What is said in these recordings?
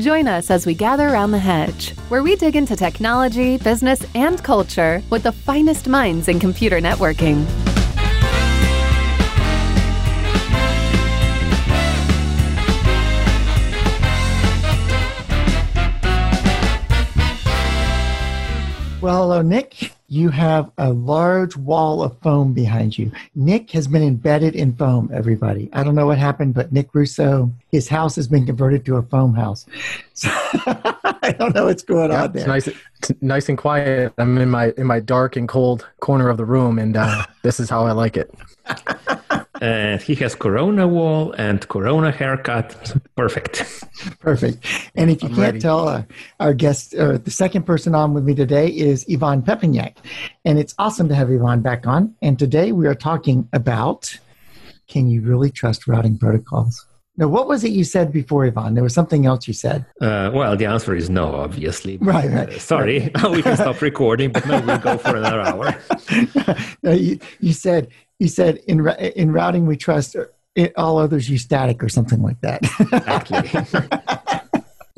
Join us as we gather around the hedge, where we dig into technology, business, and culture with the finest minds in computer networking. Well, hello, Nick. You have a large wall of foam behind you. Nick has been embedded in foam, everybody. I don't know what happened, but Nick Russo, his house has been converted to a foam house. So I don't know what's going Yeah, on there. it's nice, it's nice and quiet. I'm in my in my dark and cold corner of the room, and uh, this is how I like it. And he has Corona wall and Corona haircut. Perfect. Perfect. And if you I'm can't ready. tell, uh, our guest, uh, the second person on with me today is Ivan Pepelnjak. And it's awesome to have Ivan back on. And today we are talking about can you really trust routing protocols? Now, what was it you said before, Ivan? There was something else you said. Uh, well, the answer is no, obviously. Right, right. Uh, sorry, we can stop recording, but no, we'll go for another hour. No, you, you said you said in in routing we trust it, all others use static or something like that. Exactly.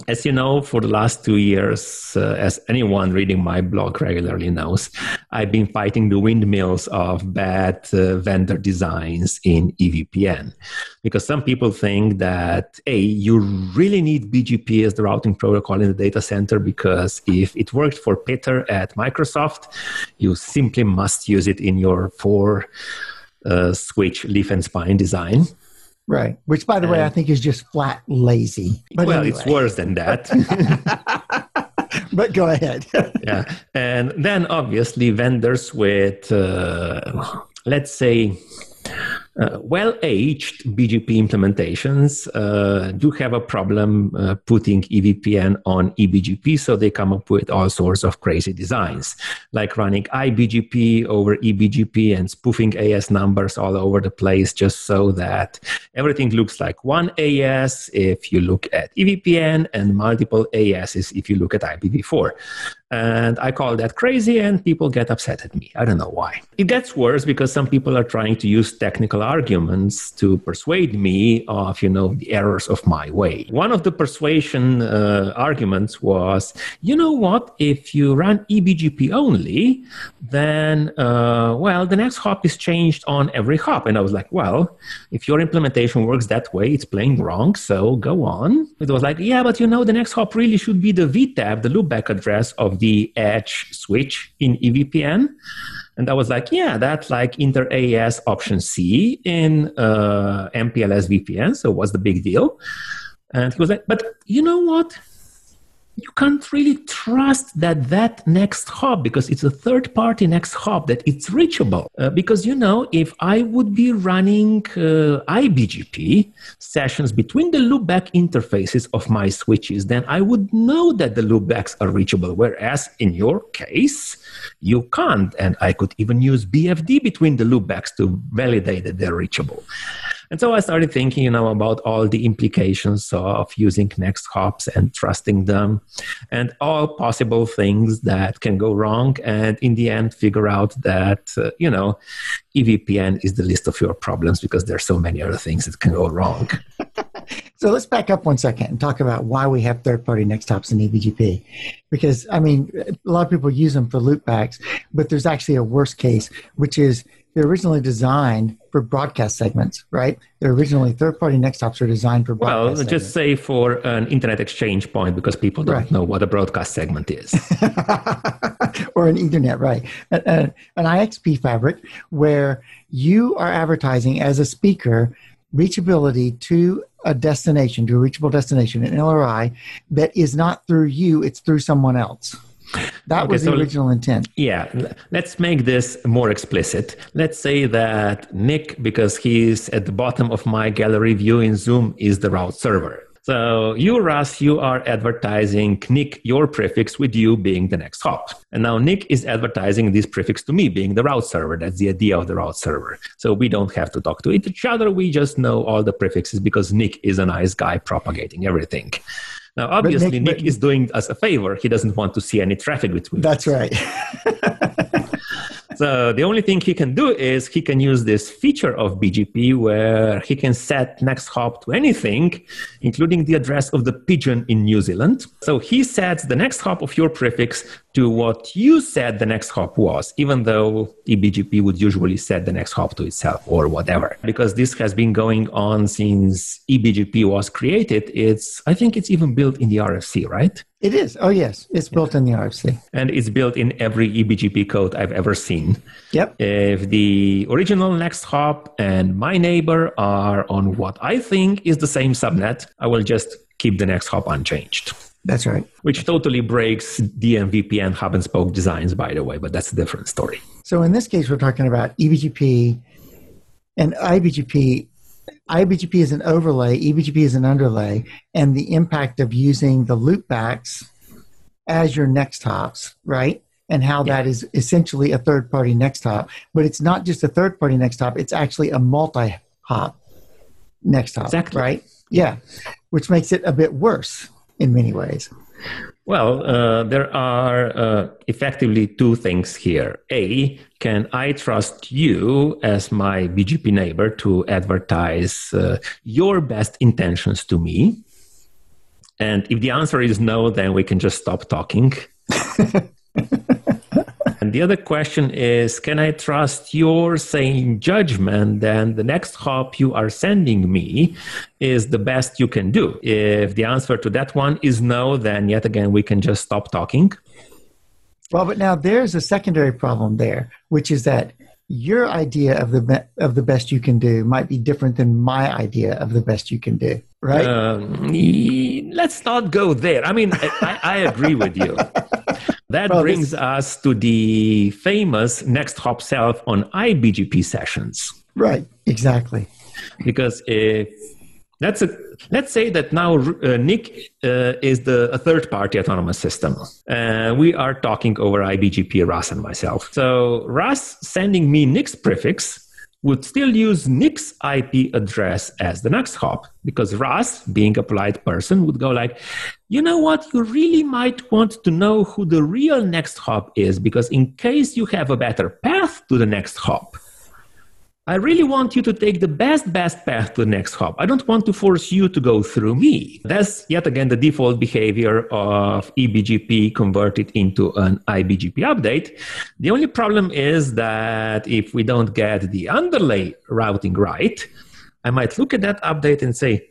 As you know, for the last two years, uh, as anyone reading my blog regularly knows, I've been fighting the windmills of bad uh, vendor designs in EVPN. Because some people think that, A, you really need BGP as the routing protocol in the data center because if it worked for Peter at Microsoft, you simply must use it in your four uh, switch leaf and spine design. right. Which, by the way, I think is just flat lazy. But well, anyway. it's worse than that. But go ahead. yeah and then obviously vendors with uh, let's say uh, well-aged BGP implementations uh, do have a problem uh, putting EVPN on eBGP, so they come up with all sorts of crazy designs, like running iBGP over eBGP and spoofing AS numbers all over the place, just so that everything looks like one AS if you look at EVPN and multiple ASs if you look at IPv4. And I call that crazy, and people get upset at me. I don't know why. It gets worse because some people are trying to use technical arguments to persuade me of, you know, the errors of my way. One of the persuasion uh, arguments was, you know what? If you run eBGP only, then uh, well, the next hop is changed on every hop. And I was like, well, if your implementation works that way, it's plain wrong. So go on. It was like, yeah, but you know, the next hop really should be the VTEP, the loopback address of the edge switch in EVPN. And I was like, yeah, that's like inter AS option C in uh, MPLS VPN. So what's the big deal? And he was like, but you know what? You can't really trust that that next hop because it's a third party next hop that it's reachable. Uh, because you know if i would be running uh, ibgp sessions between the loopback interfaces of my switches then i would know that the loopbacks are reachable. Whereas in your case you can't. And i could even use bfd between the loopbacks to validate that they're reachable and so I started thinking, you know, about all the implications of using next hops and trusting them and all possible things that can go wrong. And in the end, figure out that, uh, you know, EVPN is the list of your problems because there's so many other things that can go wrong. So let's back up one second and talk about why we have third-party next hops in E EBGP. Because I mean, a lot of people use them for loopbacks, but there's actually a worst case, which is they're originally designed for broadcast segments, right? They're originally third-party next hops are designed for Well, broadcast. just say for an internet exchange point because people don't Right. know what a broadcast segment is. or an Ethernet, right? An, an IXP fabric where you are advertising as a speaker reachability to a destination, to a reachable destination, an LRI that is not through you, it's through someone else. That Okay, was the so- original intent. Yeah, let's make this more explicit. Let's say that Nick, because he's at the bottom of my gallery view in Zoom, is the route server. So you, Russ, you are advertising Nick, your prefix, with you being the next hop. And now Nick is advertising this prefix to me being the route server. That's the idea of the route server. So we don't have to talk to each other. We just know all the prefixes because Nick is a nice guy propagating everything. Now, obviously, Nick- Nick, is doing us a favor. He doesn't want to see any traffic between That's us. right. so the only thing he can do is he can use this feature of BGP where he can set next hop to anything, including the address of the pigeon in New Zealand. So he sets the next hop of your prefix to what you said the next hop was, even though eBGP would usually set the next hop to itself or whatever. Because this has been going on since eBGP was created, it's I think it's even built in the RFC, right? It is. Oh, yes. It's built in the RFC. And it's built in every eBGP code I've ever seen. Yep. If the original next hop and my neighbor are on what I think is the same subnet, I will just keep the next hop unchanged. That's right. Which totally breaks DMVPN hub and spoke designs, by the way, but that's a different story. So in this case, we're talking about eBGP and iBGP iBGP is an overlay, eBGP is an underlay, and the impact of using the loopbacks as your next hops, right? And how yeah. that is essentially a third party next hop. But it's not just a third party next hop, it's actually a multi hop next hop, exactly. right? Yeah, which makes it a bit worse in many ways. Well, uh, there are uh, effectively two things here. A, can I trust you as my BGP neighbor to advertise uh, your best intentions to me? And if the answer is no, then we can just stop talking. And the other question is Can I trust your same judgment that the next hop you are sending me is the best you can do? If the answer to that one is no, then yet again, we can just stop talking. Well, but now there's a secondary problem there, which is that your idea of the be- of the best you can do might be different than my idea of the best you can do, right? Um, let's not go there. I mean, I, I agree with you. That well, brings this... us to the famous next hop self on iBGP sessions. Right, exactly. Because if that's a let's say that now uh, NIC uh, is the a third party autonomous system. Uh, we are talking over iBGP, Russ and myself. So Russ sending me Nick's prefix would still use Nick's IP address as the next hop because Russ, being a polite person, would go like, you know what, you really might want to know who the real next hop is because in case you have a better path to the next hop, I really want you to take the best, best path to the next hop. I don't want to force you to go through me. That's yet again the default behavior of eBGP converted into an iBGP update. The only problem is that if we don't get the underlay routing right, I might look at that update and say,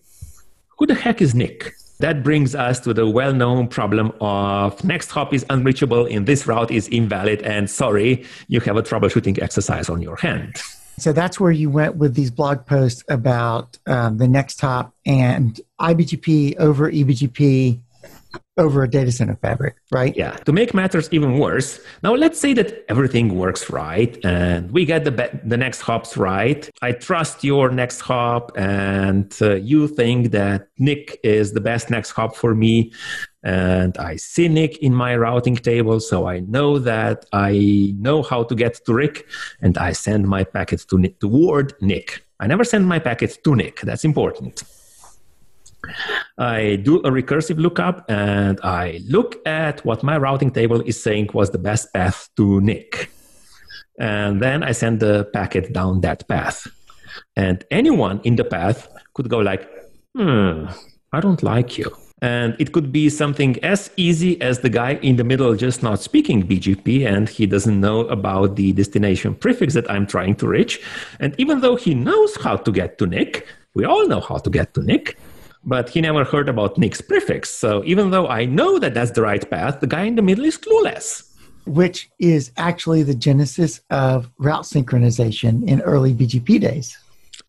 who the heck is Nick? That brings us to the well known problem of next hop is unreachable in this route is invalid, and sorry, you have a troubleshooting exercise on your hand. So that's where you went with these blog posts about um, the next hop and iBGP over eBGP over a data center fabric, right? Yeah. To make matters even worse, now let's say that everything works right and we get the be- the next hops right. I trust your next hop and uh, you think that Nick is the best next hop for me and I see Nick in my routing table, so I know that I know how to get to Rick, and I send my packet to Nick, toward Nick. I never send my packet to Nick. That's important. I do a recursive lookup and I look at what my routing table is saying was the best path to Nick. And then I send the packet down that path. And anyone in the path could go like, hmm, I don't like you. And it could be something as easy as the guy in the middle just not speaking BGP and he doesn't know about the destination prefix that I'm trying to reach. And even though he knows how to get to Nick, we all know how to get to Nick, but he never heard about Nick's prefix. So even though I know that that's the right path, the guy in the middle is clueless. Which is actually the genesis of route synchronization in early BGP days.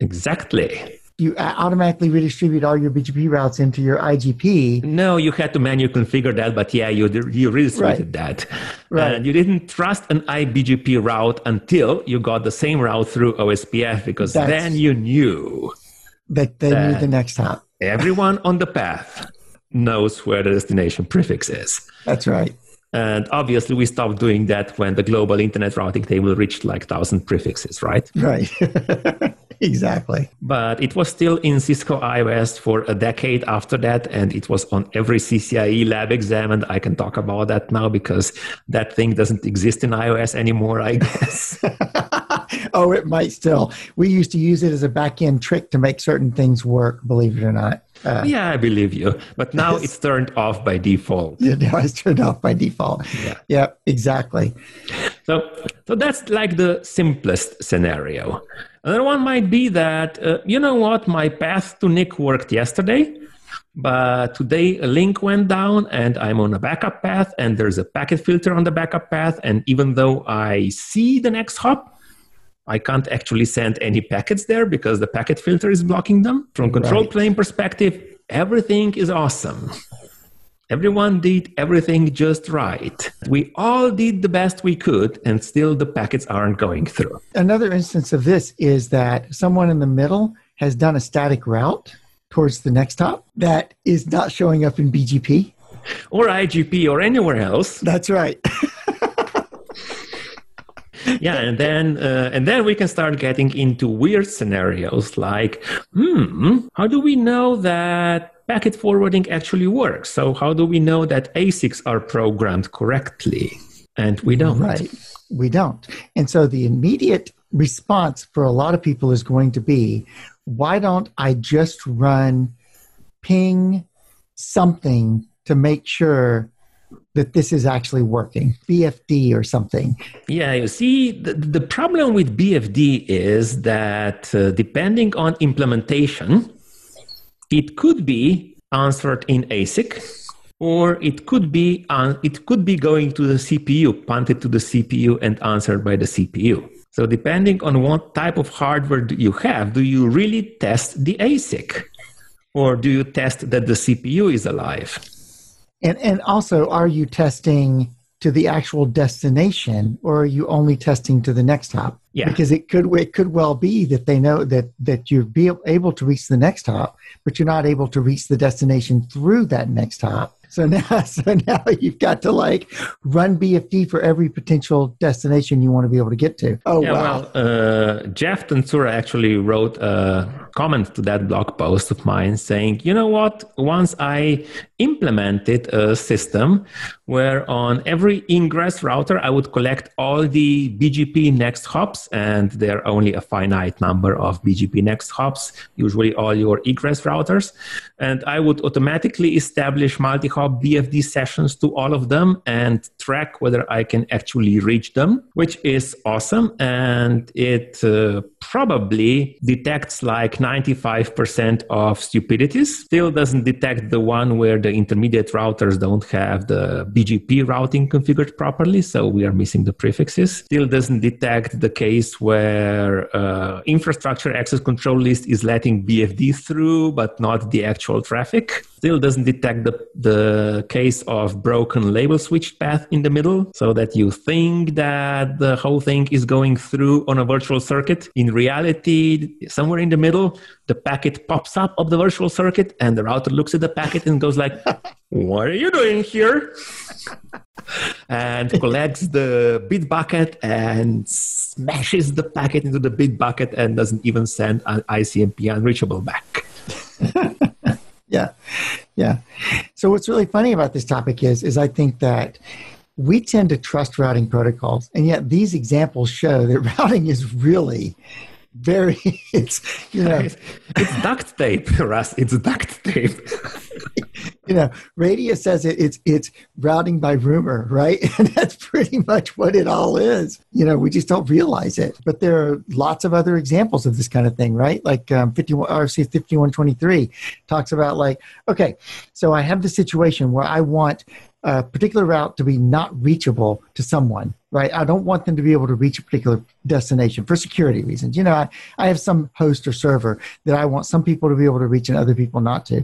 Exactly you uh, automatically redistribute all your BGP routes into your IGP. No, you had to manually configure that, but yeah, you you redistributed right. that. Right. And you didn't trust an iBGP route until you got the same route through OSPF because That's, then you knew that they that knew the next hop. everyone on the path knows where the destination prefix is. That's right. And obviously, we stopped doing that when the global internet routing table reached like 1,000 prefixes, right? Right. exactly. But it was still in Cisco IOS for a decade after that, and it was on every CCIE lab exam. And I can talk about that now because that thing doesn't exist in iOS anymore, I guess. oh, it might still. We used to use it as a back end trick to make certain things work, believe it or not. Uh, yeah, I believe you. But now it's turned off by default. Yeah, now it's turned off by default. Yeah. Yeah, exactly. So, so that's like the simplest scenario. Another one might be that, uh, you know what, my path to Nick worked yesterday, but today a link went down and I'm on a backup path and there's a packet filter on the backup path. And even though I see the next hop, I can't actually send any packets there because the packet filter is blocking them. From control right. plane perspective, everything is awesome. Everyone did everything just right. We all did the best we could, and still the packets aren't going through. Another instance of this is that someone in the middle has done a static route towards the next hop that is not showing up in BGP or IGP or anywhere else. That's right. yeah, and then uh, and then we can start getting into weird scenarios like, hmm, how do we know that packet forwarding actually works? So how do we know that ASICs are programmed correctly? And we don't. Right. We don't. And so the immediate response for a lot of people is going to be, why don't I just run ping something to make sure that this is actually working, BFD or something. Yeah, you see, the, the problem with BFD is that uh, depending on implementation, it could be answered in ASIC or it could be uh, it could be going to the CPU, punted to the CPU and answered by the CPU. So depending on what type of hardware you have, do you really test the ASIC or do you test that the CPU is alive? And and also, are you testing to the actual destination, or are you only testing to the next hop? Yeah. Because it could it could well be that they know that that you're be able to reach the next hop, but you're not able to reach the destination through that next hop. So now, so now you've got to like run BFD for every potential destination you want to be able to get to. Oh yeah, wow! Well, uh, Jeff Tantsura actually wrote a comment to that blog post of mine saying, "You know what? Once I implemented a system where on every ingress router I would collect all the BGP next hops, and there are only a finite number of BGP next hops, usually all your egress routers, and I would automatically establish multi-hop BFD sessions to all of them and track whether I can actually reach them, which is awesome, and it uh, probably detects like 95% of stupidities. Still doesn't detect the one where the intermediate routers don't have the BGP routing configured properly, so we are missing the prefixes. Still doesn't detect the case where uh, infrastructure access control list is letting BFD through, but not the actual traffic. Still doesn't detect the, the case of broken label switched path in the middle, so that you think that the whole thing is going through on a virtual circuit. In reality, somewhere in the middle, the packet pops up of the virtual circuit, and the router looks at the packet and goes like, "What are you doing here?" and collects the bit bucket and smashes the packet into the bit bucket and doesn't even send an ICMP unreachable back. yeah, yeah. So what's really funny about this topic is, is I think that we tend to trust routing protocols, and yet these examples show that routing is really very it's you know. It's duct tape russ. It's duct tape. You know radius says it, it's it's routing by rumor right? And that's pretty much what it all is. You know we just don't realize it. But there are lots of other examples of this kind of thing right? Like um, 51 RFC 5123 talks about like okay so i have the situation where i want a particular route to be not reachable to someone, right? I don't want them to be able to reach a particular destination for security reasons. You know, I, I have some host or server that I want some people to be able to reach and other people not to.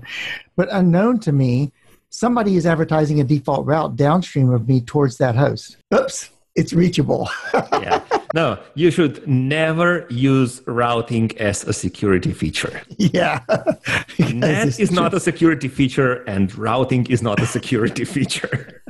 But unknown to me, somebody is advertising a default route downstream of me towards that host. Oops, it's reachable. yeah. No, you should never use routing as a security feature. Yeah. NAT is not a security feature, and routing is not a security feature.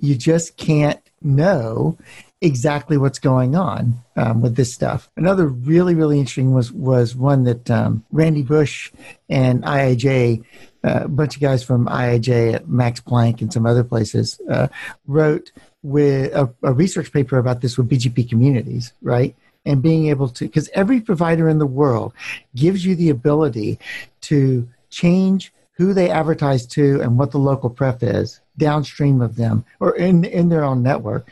You just can't know exactly what's going on um, with this stuff. Another really, really interesting was was one that um, Randy Bush and IIJ, uh, a bunch of guys from IIJ at Max Planck and some other places, uh, wrote with a, a research paper about this with BGP communities, right? And being able to, because every provider in the world gives you the ability to change who they advertise to and what the local pref is downstream of them or in, in their own network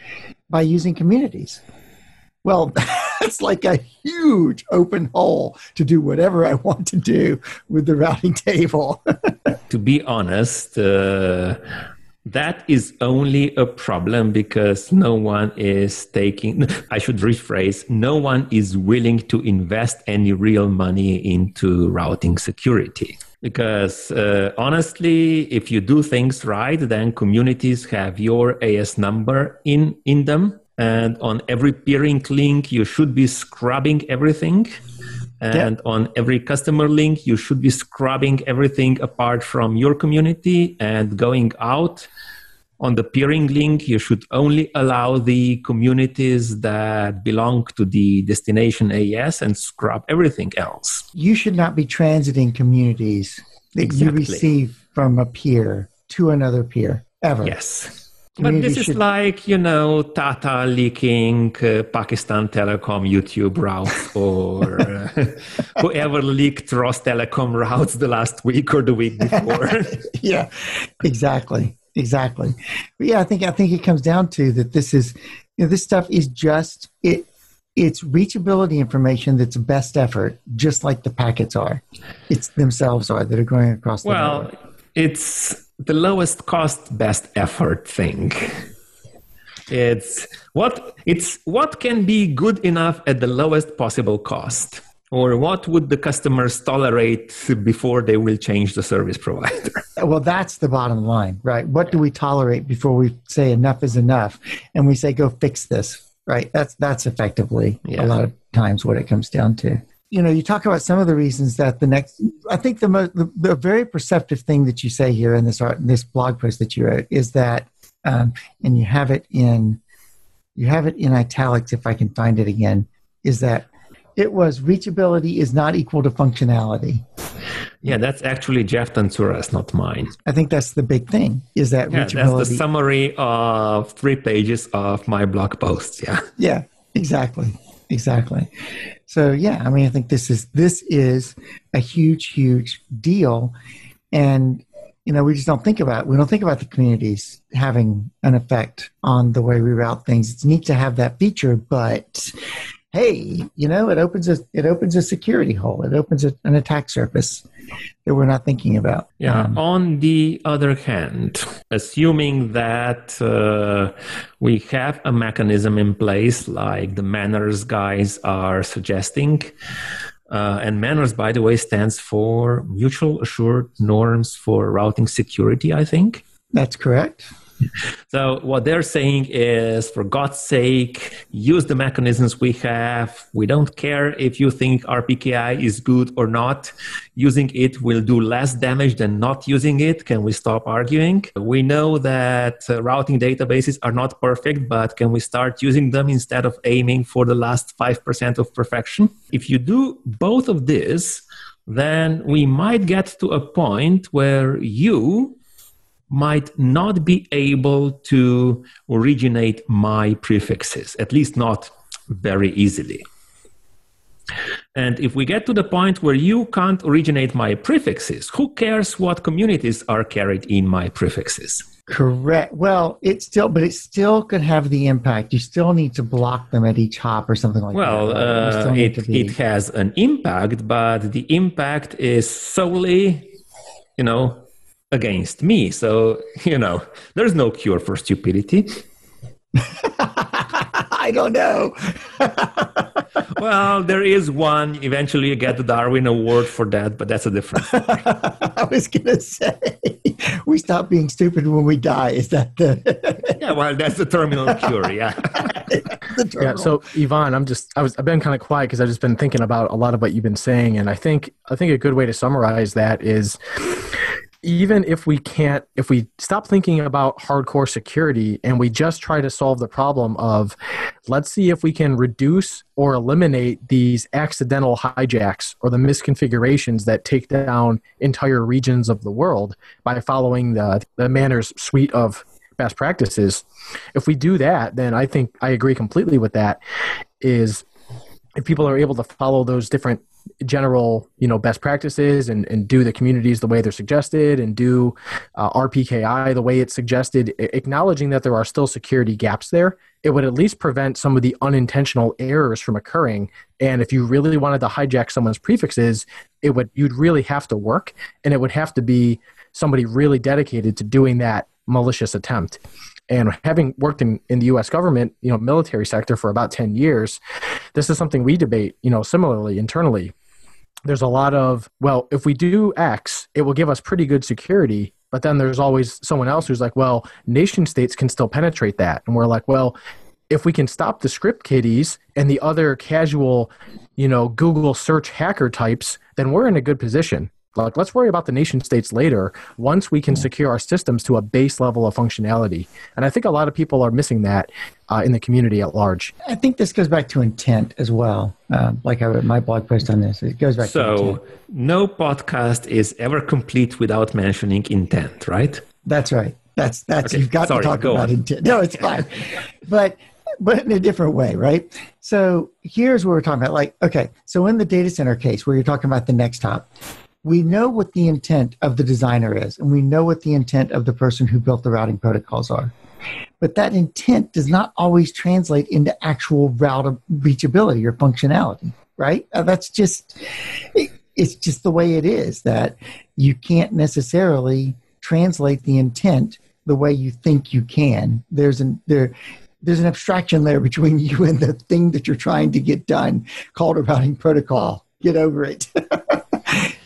by using communities. Well, that's like a huge open hole to do whatever I want to do with the routing table. to be honest, uh, that is only a problem because no one is taking, I should rephrase, no one is willing to invest any real money into routing security. Because uh, honestly, if you do things right, then communities have your AS number in, in them. And on every peering link, you should be scrubbing everything. And yep. on every customer link, you should be scrubbing everything apart from your community and going out on the peering link, you should only allow the communities that belong to the destination AS and scrub everything else. You should not be transiting communities that exactly. you receive from a peer to another peer ever. Yes. But this is like, you know, Tata leaking uh, Pakistan Telecom YouTube routes or uh, whoever leaked Rostelecom routes the last week or the week before. yeah, exactly exactly. But yeah, I think I think it comes down to that. This is you know, this stuff is just it. It's reachability information that's best effort, just like the packets are. It's themselves are that are going across the well, network. it's the lowest cost, best effort thing. It's what it's what can be good enough at the lowest possible cost or what would the customers tolerate before they will change the service provider? Well that's the bottom line right? What do we tolerate before we say enough is enough? And we say go fix this right? That's that's effectively yeah. a lot of times what it comes down to. You know you talk about some of the reasons that the next i think the most the, the very perceptive thing that you say here in this art in this blog post that you wrote is that um, and you have it in you have it in italics if i can find it again is that it was reachability is not equal to functionality. Yeah, that's actually Jeff Tantsura's, not mine. I think that's the big thing is that yeah, reachability. That's the summary of three pages of my blog post. Yeah. Yeah, exactly. Exactly. So yeah, I mean, I think this is this is a huge, huge deal, and you know, we just don't think about we don't think about the communities having an effect on the way we route things. It's neat to have that feature, but hey, you know, it opens a it opens a security hole. It opens a, an attack surface that we're not thinking about. Yeah. Um, On the other hand, assuming that uh, we have a mechanism in place, like the MANRS guys are suggesting. Uh, and MANRS, by the way, stands for mutual assured norms for routing security, I think. That's correct. So what they're saying is, for God's sake, use the mechanisms we have. We don't care if you think RPKI is good or not. Using it will do less damage than not using it. Can we stop arguing? We know that uh, routing databases are not perfect, but can we start using them instead of aiming for the last 5% of perfection? If you do both of this, then we might get to a point where you might not be able to originate my prefixes, at least not very easily. And if we get to the point where you can't originate my prefixes, who cares what communities are carried in my prefixes? Correct. Well, it still, but it still could have the impact. You still need to block them at each hop or something like well, that. Well, uh, it, be... it has an impact, but the impact is solely, you know, against me. So, you know, there's no cure for stupidity. I don't know. well, there is one. Eventually, you get the Darwin Award for that, but that's a different I was going to say, we stop being stupid when we die. Is that the. yeah, well, that's the terminal cure, yeah. terminal. Yeah, so Ivan, I'm just, I was, I've been kind of quiet because I've just been thinking about a lot of what you've been saying. And I think, I think a good way to summarize that is even if we can't, if we stop thinking about hardcore security and we just try to solve the problem of, let's see if we can reduce or eliminate these accidental hijacks or the misconfigurations that take down entire regions of the world by following the, the MANRS suite of best practices. If we do that, then I think I agree completely with that. Is if people are able to follow those different general you know best practices and, and do the communities the way they're suggested and do uh, rpki the way it's suggested acknowledging that there are still security gaps there it would at least prevent some of the unintentional errors from occurring and if you really wanted to hijack someone's prefixes it would you'd really have to work and it would have to be somebody really dedicated to doing that malicious attempt and having worked in, in the US government, you know, military sector for about 10 years, this is something we debate, you know, similarly internally. There's a lot of, well, if we do X, it will give us pretty good security. But then there's always someone else who's like, well, nation states can still penetrate that. And we're like, well, if we can stop the script kiddies and the other casual, you know, Google search hacker types, then we're in a good position. Like, let's worry about the nation states later once we can secure our systems to a base level of functionality. And I think a lot of people are missing that uh, in the community at large. I think this goes back to intent as well. Um, like I my blog post on this, it goes back to so, no podcast is ever complete without mentioning intent, right? That's right. That's that's okay. you've got Sorry, to talk about on. intent. No, it's fine. but but in a different way, right? So here's what we're talking about. Like, okay, so in the data center case where you're talking about the next top, we know what the intent of the designer is, and we know what the intent of the person who built the routing protocols are. But that intent does not always translate into actual route reachability or functionality, right? Uh, that's just, it's just the way it is that you can't necessarily translate the intent the way you think you can. There's an, there, there's an abstraction there between you and the thing that you're trying to get done called a routing protocol. Get over it.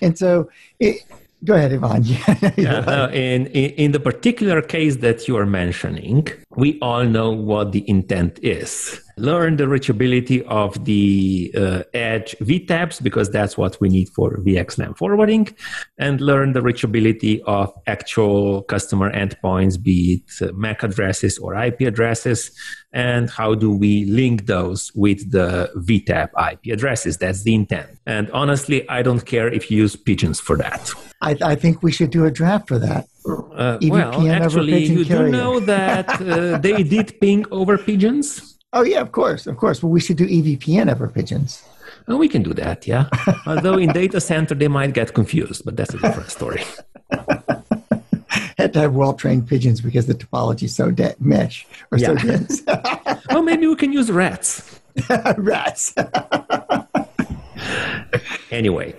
and so it, go ahead ivan. Yeah, no, in, in, in the particular case that you are mentioning we all know what the intent is learn the reachability of the uh, edge VTEPs because that's what we need for VXLAN forwarding. And learn the reachability of actual customer endpoints be it mac addresses or ip addresses. And how do we link those with the VTEP ip addresses? That's the intent. And honestly i don't care if you use pigeons for that. I, I think we should do a draft for that. Uh, well actually you carrier. do know that uh, they did ping over pigeons Oh yeah, of course, of course. Well, we should do EVPN over pigeons. Oh, we can do that, yeah. Although in data center they might get confused, but that's a different story. Had to have well-trained pigeons because the topology is so de- mesh or yeah. so dense. oh, maybe we can use rats. rats. anyway,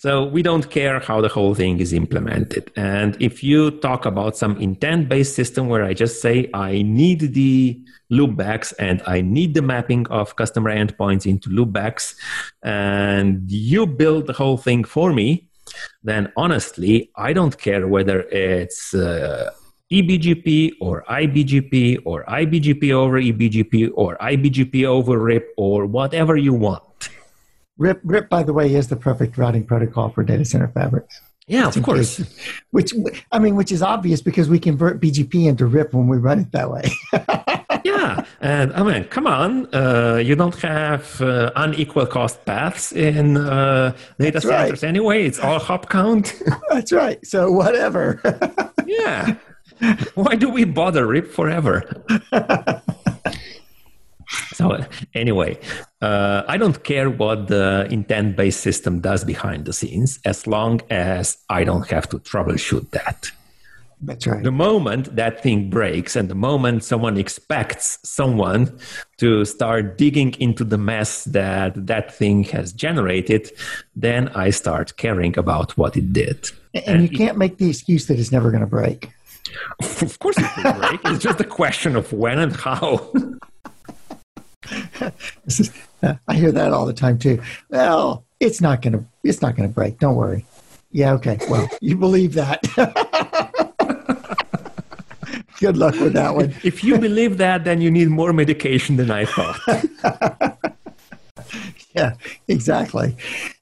so we don't care how the whole thing is implemented. And if you talk about some intent-based system where I just say I need the loopbacks and I need the mapping of customer endpoints into loopbacks, and you build the whole thing for me, then honestly, I don't care whether it's uh, eBGP or IBGP or IBGP over eBGP or IBGP over RIP or whatever you want. RIP, RIP, by the way, is the perfect routing protocol for data center fabrics. Yeah, of course. Case, which I mean, which is obvious because we convert BGP into RIP when we run it that way. yeah, and I mean, come on, uh, you don't have uh, unequal cost paths in uh, data That's centers right. anyway. It's all hop count. That's right. So whatever. yeah. Why do we bother RIP forever? so anyway uh, i don't care what the intent based system does behind the scenes as long as i don't have to troubleshoot that. That's right. The moment that thing breaks and the moment someone expects someone to start digging into the mess that that thing has generated then i start caring about what it did. And, and you can't make the excuse that it's never going to break. Of course it will break. It's just a question of when and how is, uh, I hear that all the time too. Well, it's not gonna it's not gonna break. Don't worry. Yeah, okay. Well, you believe that. Good luck with that one. if you believe that, then you need more medication than I thought. yeah, exactly.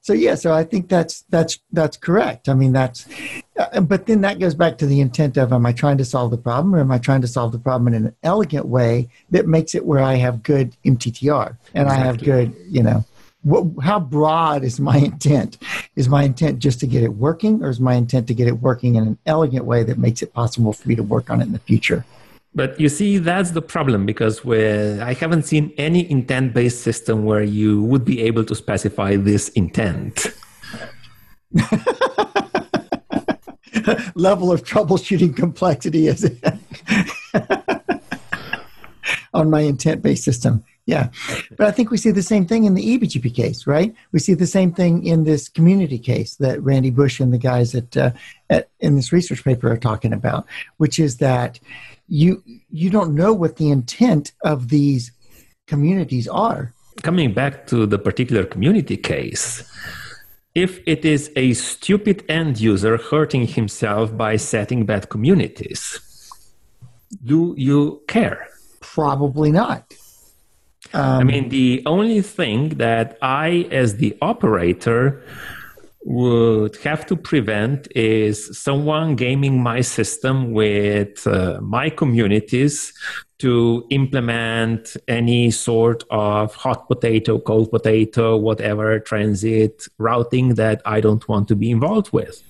So yeah, so I think that's that's that's correct. I mean, that's, uh, but then that goes back to the intent of: Am I trying to solve the problem, or am I trying to solve the problem in an elegant way that makes it where I have good MTTR and exactly. I have good, you know, what, how broad is my intent? Is my intent just to get it working, or is my intent to get it working in an elegant way that makes it possible for me to work on it in the future? But you see, that's the problem because I haven't seen any intent based system where you would be able to specify this intent. Level of troubleshooting complexity is on my intent based system. Yeah. But I think we see the same thing in the eBGP case, right? We see the same thing in this community case that Randy Bush and the guys at, uh, at in this research paper are talking about, which is that you you don't know what the intent of these communities are. Coming back to the particular community case, if it is a stupid end user hurting himself by setting bad communities, do you care? Probably not. Um, I mean, the only thing that I, as the operator, would have to prevent is someone gaming my system with uh, my communities to implement any sort of hot potato, cold potato, whatever transit routing that I don't want to be involved with.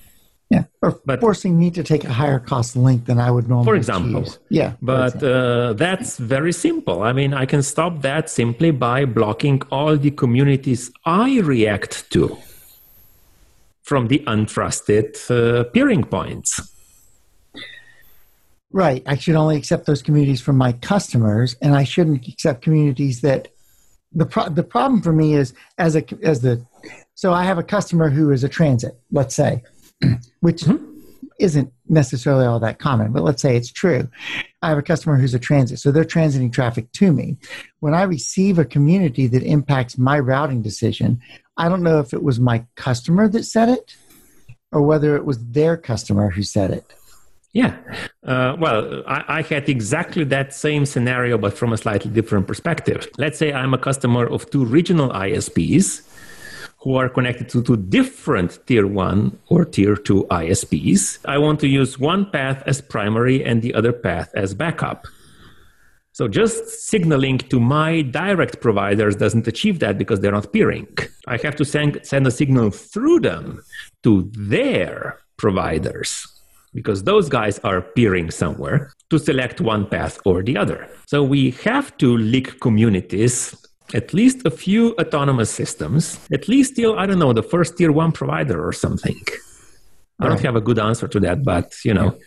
Yeah, or but, forcing me to take a higher cost link than I would normally. For example, choose. yeah. But uh, that's very simple. I mean, I can stop that simply by blocking all the communities I react to from the untrusted uh, peering points. Right. I should only accept those communities from my customers, and I shouldn't accept communities that. The pro- the problem for me is as a as the so I have a customer who is a transit, let's say, which mm-hmm. isn't necessarily all that common, but let's say it's true. I have a customer who's a transit, so they're transiting traffic to me. When I receive a community that impacts my routing decision, I don't know if it was my customer that said it or whether it was their customer who said it. Yeah. Uh, well, I, I, had exactly that same scenario, but from a slightly different perspective. Let's say I'm a customer of two regional ISPs who are connected to two different tier one or tier two ISPs. I want to use one path as primary and the other path as backup. So just signaling to my direct providers doesn't achieve that because they're not peering. I have to send, send a signal through them to their providers because those guys are peering somewhere to select one path or the other. So we have to leak communities at least a few autonomous systems, at least till, I don't know, the first tier one provider or something. I don't have a good answer to that, but, you know,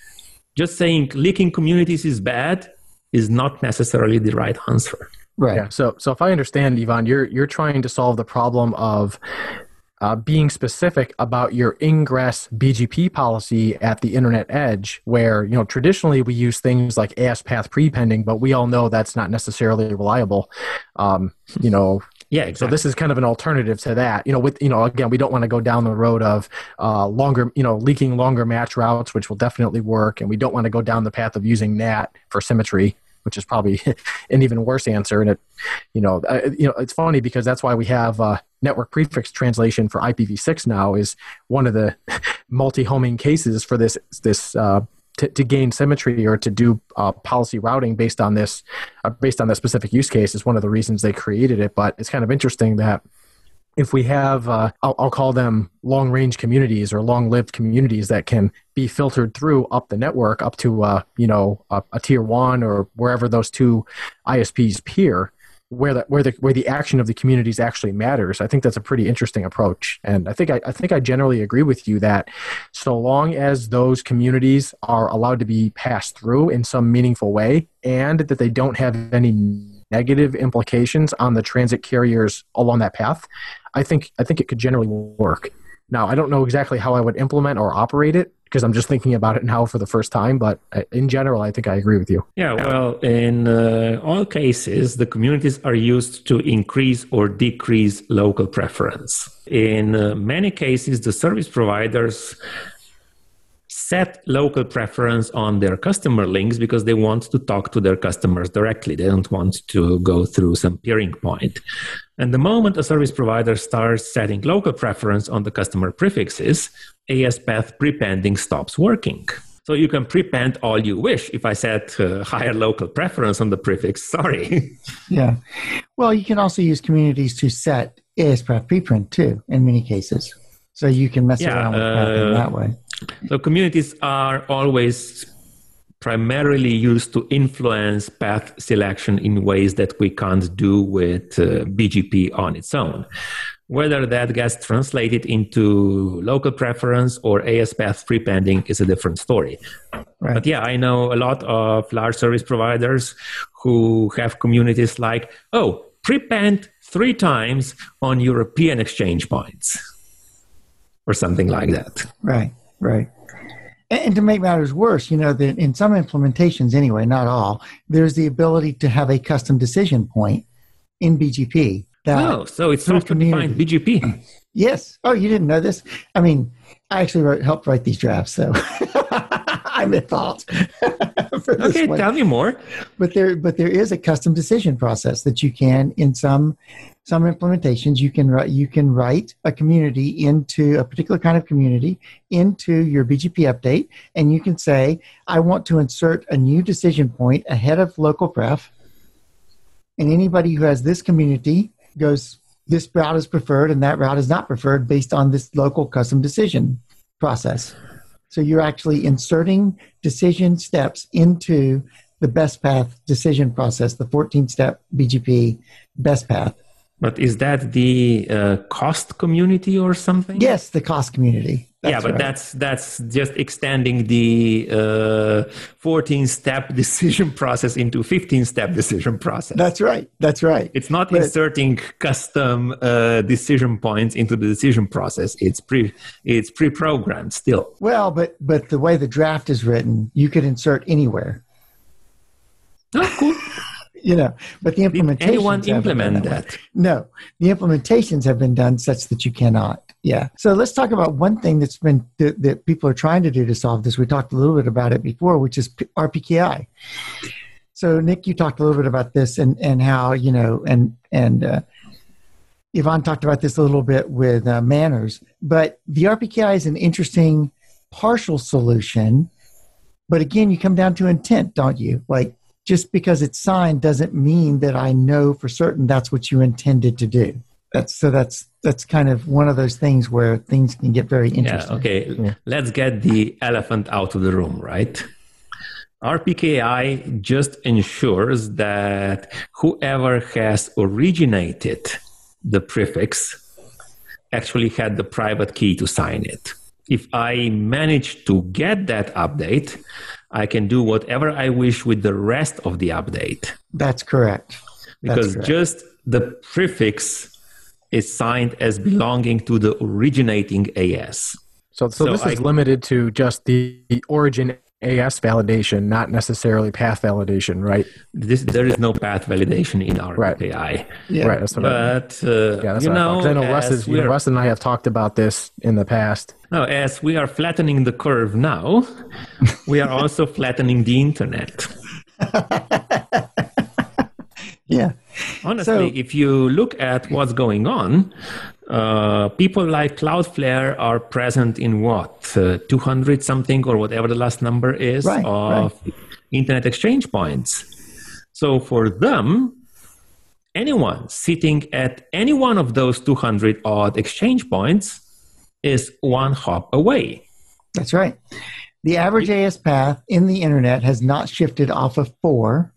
just saying leaking communities is bad is not necessarily the right answer. Right. Yeah. So, so if I understand, Ivan, you're you're trying to solve the problem of uh, being specific about your ingress BGP policy at the internet edge, where you know traditionally we use things like AS path prepending, but we all know that's not necessarily reliable. Um, you know, yeah, exactly. So this is kind of an alternative to that. You know, with you know, again, we don't want to go down the road of uh, longer, you know, leaking longer match routes, which will definitely work, and we don't want to go down the path of using NAT for symmetry which is probably an even worse answer. And it, you know, uh, you know, it's funny because that's why we have uh, network prefix translation for IPv6 now is one of the multi-homing cases for this this uh, to, to, gain symmetry or to do uh, policy routing based on this uh, based on that specific use case is one of the reasons they created it. But it's kind of interesting that if we have, uh, I'll, I'll, call them long range communities or long lived communities that can be filtered through up the network up to, uh, you know, a, a, tier one or wherever those two ISPs peer, where the, where the, where the action of the communities actually matters. I think that's a pretty interesting approach. And I think I, I think I generally agree with you that so long as those communities are allowed to be passed through in some meaningful way and that they don't have any negative implications on the transit carriers along that path, I think I think it could generally work. Now, I don't know exactly how I would implement or operate it because I'm just thinking about it now for the first time. But uh, in general, I think I agree with you. Yeah, well, in uh, all cases, the communities are used to increase or decrease local preference. In uh, many cases, the service providers set local preference on their customer links because they want to talk to their customers directly. They don't want to go through some peering point. And the moment a service provider starts setting local preference on the customer prefixes, ASPath prepending stops working. So you can prepend all you wish. If I set uh, higher local preference on the prefix, sorry. yeah. Well, you can also use communities to set ASPath preprint too, in many cases. So you can mess yeah, around with uh, that way. So communities are always primarily used to influence path selection in ways that we can't do with uh, BGP on its own. Whether that gets translated into local preference or ASPath prepending is a different story. Right. But yeah, I know a lot of large service providers who have communities like, oh, prepend three times on European exchange points or something like that. Right, right. And to make matters worse, you know, that in some implementations, anyway, not all, there's the ability to have a custom decision point in BGP. Oh, so it's software defined BGP. Yes. Oh, you didn't know this? I mean, I actually wrote, helped write these drafts, so I'm at fault. okay, one. tell me more. But there, but there is a custom decision process that you can in some some implementations you can write you can write a community into a particular kind of community into your BGP update, and you can say, I want to insert a new decision point ahead of local pref, and anybody who has this community goes this route is preferred and that route is not preferred based on this local custom decision process. So you're actually inserting decision steps into the best path decision process, the 14 step BGP best path. But is that the uh, cost community or something? Yes, the cost community. That's yeah, but right. that's that's just extending the uh, 14 step decision process into 15 step decision process. That's right. That's right. It's not but inserting custom uh, decision points into the decision process. It's pre it's pre-programmed still. Well, but but the way the draft is written, you could insert anywhere. Oh, cool you know, but the implementation. Anyone implement that? that? No, the implementations have been done such that you cannot. Yeah. So let's talk about one thing that's been that, that people are trying to do to solve this. We talked a little bit about it before, which is RPKI. So Nick, you talked a little bit about this and and how you know and and. Uh, Ivan talked about this a little bit with uh, MANRS, but the RPKI is an interesting partial solution. But again, you come down to intent, don't you? Like just because it's signed doesn't mean that I know for certain that's what you intended to do. That's so that's that's kind of one of those things where things can get very interesting. Yeah, okay. Yeah. Let's get the elephant out of the room, right? RPKI just ensures that whoever has originated the prefix actually had the private key to sign it. If I manage to get that update, I can do whatever I wish with the rest of the update. That's correct. Because correct. just the prefix is signed as belonging to the originating AS. So, so, so this I, is limited to just the, the origin AS validation, not necessarily path validation, right? This, there is no path validation in our right. API. Yeah. Right. That's what but, I uh, yeah, that's you know, I, I know Russ, is, you know, Russ and I have talked about this in the past. Now, as we are flattening the curve now, we are also flattening the internet. yeah. Honestly, so, if you look at what's going on, uh, people like Cloudflare are present in what, uh, 200 something or whatever the last number is right, of right. internet exchange points. So for them, anyone sitting at any one of those 200 odd exchange points is one hop away. That's right. The average AS path in the internet has not shifted off of four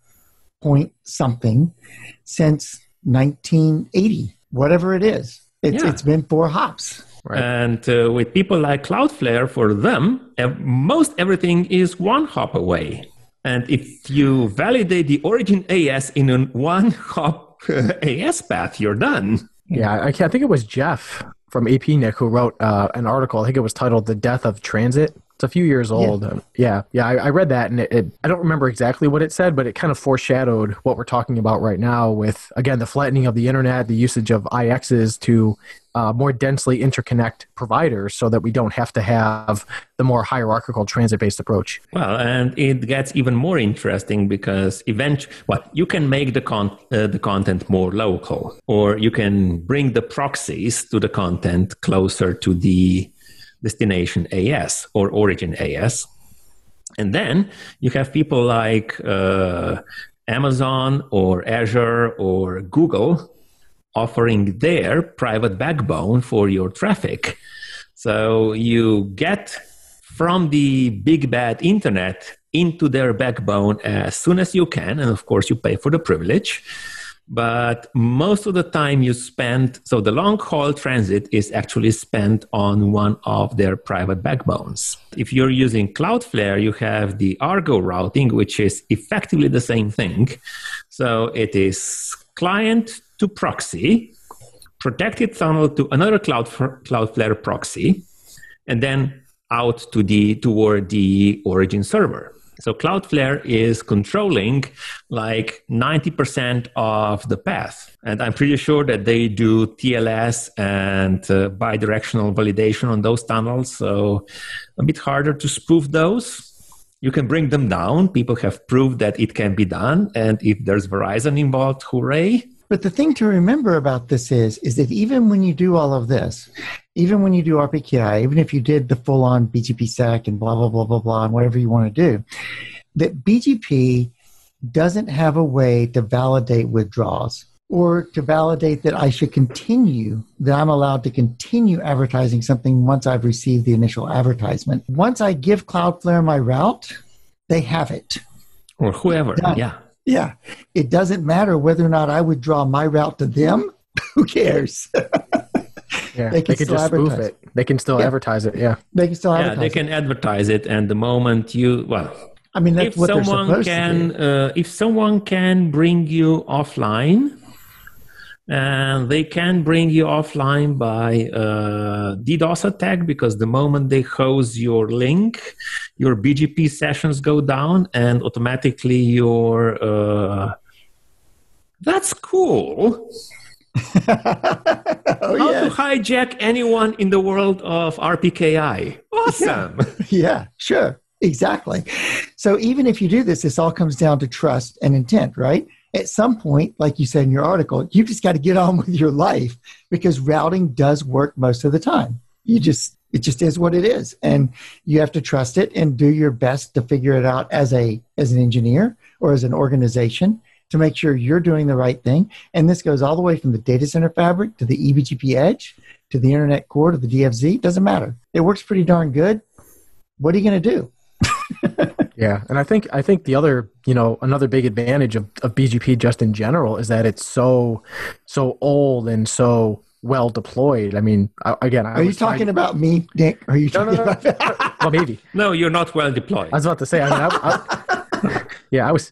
point something since 1980, whatever it is. It's, yeah. it's been four hops. Right. And uh, with people like Cloudflare, for them, most everything is one hop away. And if you validate the origin AS in a one hop AS path, you're done. Yeah, I, I think it was Geoff from APNIC who wrote uh, an article. I think it was titled "The Death of Transit." It's a few years old. Yeah, yeah. yeah I, I, read that, and it, it, I don't remember exactly what it said, but it kind of foreshadowed what we're talking about right now. With again the flattening of the internet, the usage of IXs to uh, more densely interconnect providers, so that we don't have to have the more hierarchical transit-based approach. Well, and it gets even more interesting because eventually, well, you can make the con- uh, the content more local, or you can bring the proxies to the content closer to the destination AS or origin AS. And then you have people like uh, Amazon or Azure or Google offering their private backbone for your traffic. So you get from the big bad internet into their backbone as soon as you can. And of course, you pay for the privilege but most of the time you spend so the long haul transit is actually spent on one of their private backbones. If you're using cloudflare you have the argo routing which is effectively the same thing. So it is client to proxy protected tunnel to another cloud cloudflare proxy and then out to the toward the origin server so Cloudflare is controlling like 90% of the path. And I'm pretty sure that they do TLS and uh, bidirectional validation on those tunnels. So a bit harder to spoof those. You can bring them down. People have proved that it can be done. And if there's Verizon involved, hooray. But the thing to remember about this is, is that even when you do all of this, even when you do RPKI, even if you did the full on BGP sec and blah, blah, blah, blah, blah, and whatever you want to do, that BGP doesn't have a way to validate withdrawals or to validate that I should continue, that I'm allowed to continue advertising something once I've received the initial advertisement. Once I give Cloudflare my route, they have it. Or whoever, yeah. Yeah. It doesn't matter whether or not I would draw my route to them. Who cares? yeah, they can, they can just spoof it. They can still yeah. advertise it. Yeah. They can still yeah, they can it. advertise it. And the moment you, well, I mean, that's if what someone can, uh, if someone can bring you offline, and they can bring you offline by uh, DDoS attack because the moment they hose your link, your BGP sessions go down and automatically your. Uh, that's cool. oh, How yeah. to hijack anyone in the world of RPKI. Awesome. Yeah, yeah, sure. Exactly. So even if you do this, this all comes down to trust and intent, right? At some point, like you said in your article, you just got to get on with your life because routing does work most of the time. You just it just is what it is and you have to trust it and do your best to figure it out as a as an engineer or as an organization to make sure you're doing the right thing. And this goes all the way from the data center fabric to the ebgp edge to the internet core to the dfz doesn't matter. It works pretty darn good. What are you going to do Yeah, and I think I think the other you know another big advantage of, of BGP just in general is that it's so so old and so well deployed. I mean, again, I are you talking about me, Nick? Are you talking no, no, no. about? well, maybe. No, you're not well deployed. I was about to say. I mean, I, I, yeah, I was.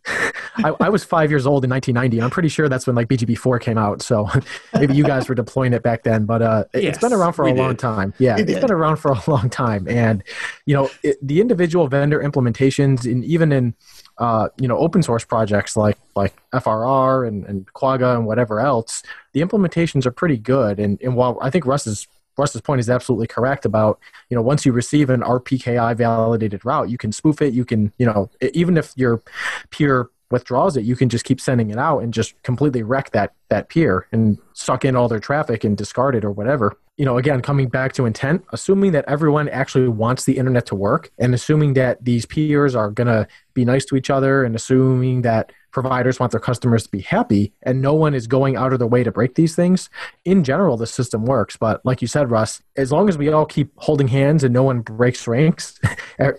I, I, was five years old in 1990. I'm pretty sure that's when like BGP4 came out. So maybe you guys were deploying it back then. But uh, it, yes, it's been around for a did. long time. Yeah, it's been around for a long time. And you know, it, the individual vendor implementations, and even in uh, you know open source projects like like FRR and, and Quagga and whatever else, the implementations are pretty good. And, and while I think Russ is Russ's point is absolutely correct about you know once you receive an RPKI validated route, you can spoof it. You can you know even if your peer withdraws it, you can just keep sending it out and just completely wreck that that peer and suck in all their traffic and discard it or whatever. You know, again, coming back to intent, assuming that everyone actually wants the internet to work and assuming that these peers are going to be nice to each other and assuming that providers want their customers to be happy and no one is going out of their way to break these things, in general, the system works. But like you said, Russ, as long as we all keep holding hands and no one breaks ranks, er,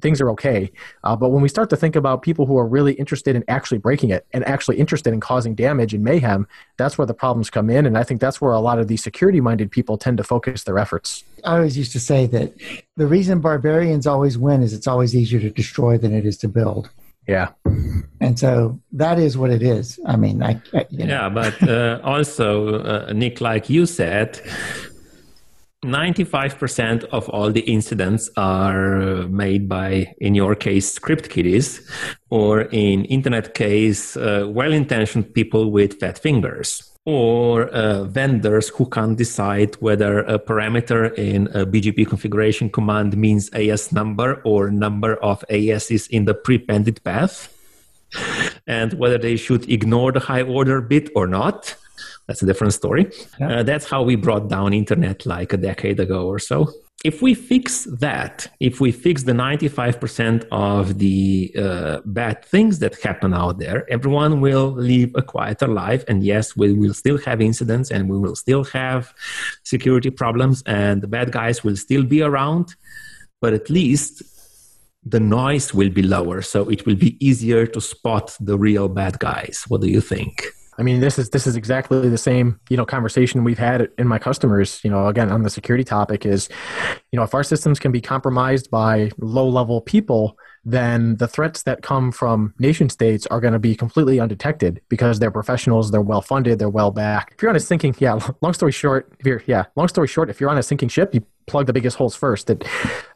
things are okay. Uh, but when we start to think about people who are really interested in actually breaking it and actually interested in causing damage and mayhem, that's where the problems come in. And I think that's where a lot of these security minded people tend to focus their efforts. I always used to say that the reason barbarians always win is it's always easier to destroy than it is to build. Yeah. And so that is what it is. I mean, I, I yeah, but uh, also, uh, Nick, like you said, 95% of all the incidents are made by, in your case, script kiddies, or in internet case, uh, well-intentioned people with fat fingers or uh, vendors who can't decide whether a parameter in a BGP configuration command means AS number or number of ASs in the prepended path, and whether they should ignore the high order bit or not. That's a different story. Yeah. Uh, that's how we brought down internet like a decade ago or so. If we fix that, if we fix the 95% of the uh, bad things that happen out there, everyone will live a quieter life. And yes, we will still have incidents and we will still have security problems and the bad guys will still be around. But at least the noise will be lower. So it will be easier to spot the real bad guys. What do you think? I mean, this is this is exactly the same you know conversation we've had in my customers. You know, again on the security topic is, you know, if our systems can be compromised by low level people, then the threats that come from nation states are going to be completely undetected because they're professionals, they're well funded, they're well backed. If you're on a sinking, yeah, long story short, if you're yeah, long story short, if you're on a sinking ship, you plug the biggest holes first. That,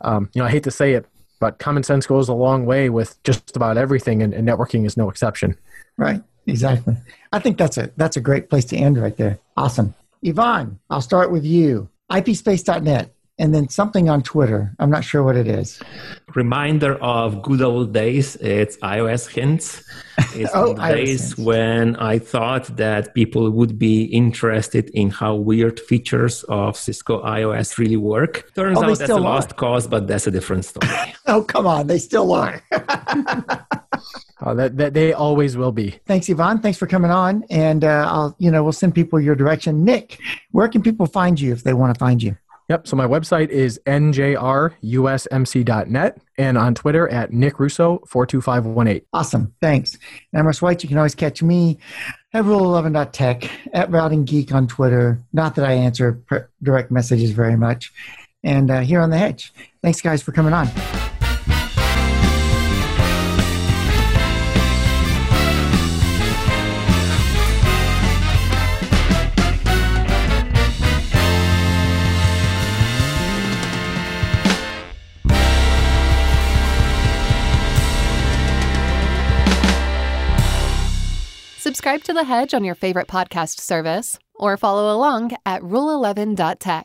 um, you know, I hate to say it, but common sense goes a long way with just about everything, and, and networking is no exception. Right. Exactly. I think that's a that's a great place to end right there. Awesome. Ivan, I'll start with you. IPspace.net and then something on Twitter. I'm not sure what it is. Reminder of good old days. It's IOS hints. It's oh, days hints. when I thought that people would be interested in how weird features of Cisco IOS really work. Turns oh, out that's a lost cause, but that's a different story. oh, come on. They still are. Uh, that, that they always will be. Thanks, Ivan. Thanks for coming on. And uh, I'll, you know, we'll send people your direction. Nick, where can people find you if they want to find you? Yep. So my website is njrusmc.net and on Twitter at Nick Russo 42518. Awesome. Thanks. And I'm White. You can always catch me at rule11.tech, at Routing Geek on Twitter. Not that I answer direct messages very much. And uh, here on The Hedge. Thanks, guys, for coming on. Subscribe to The Hedge on your favorite podcast service or follow along at rule11.tech.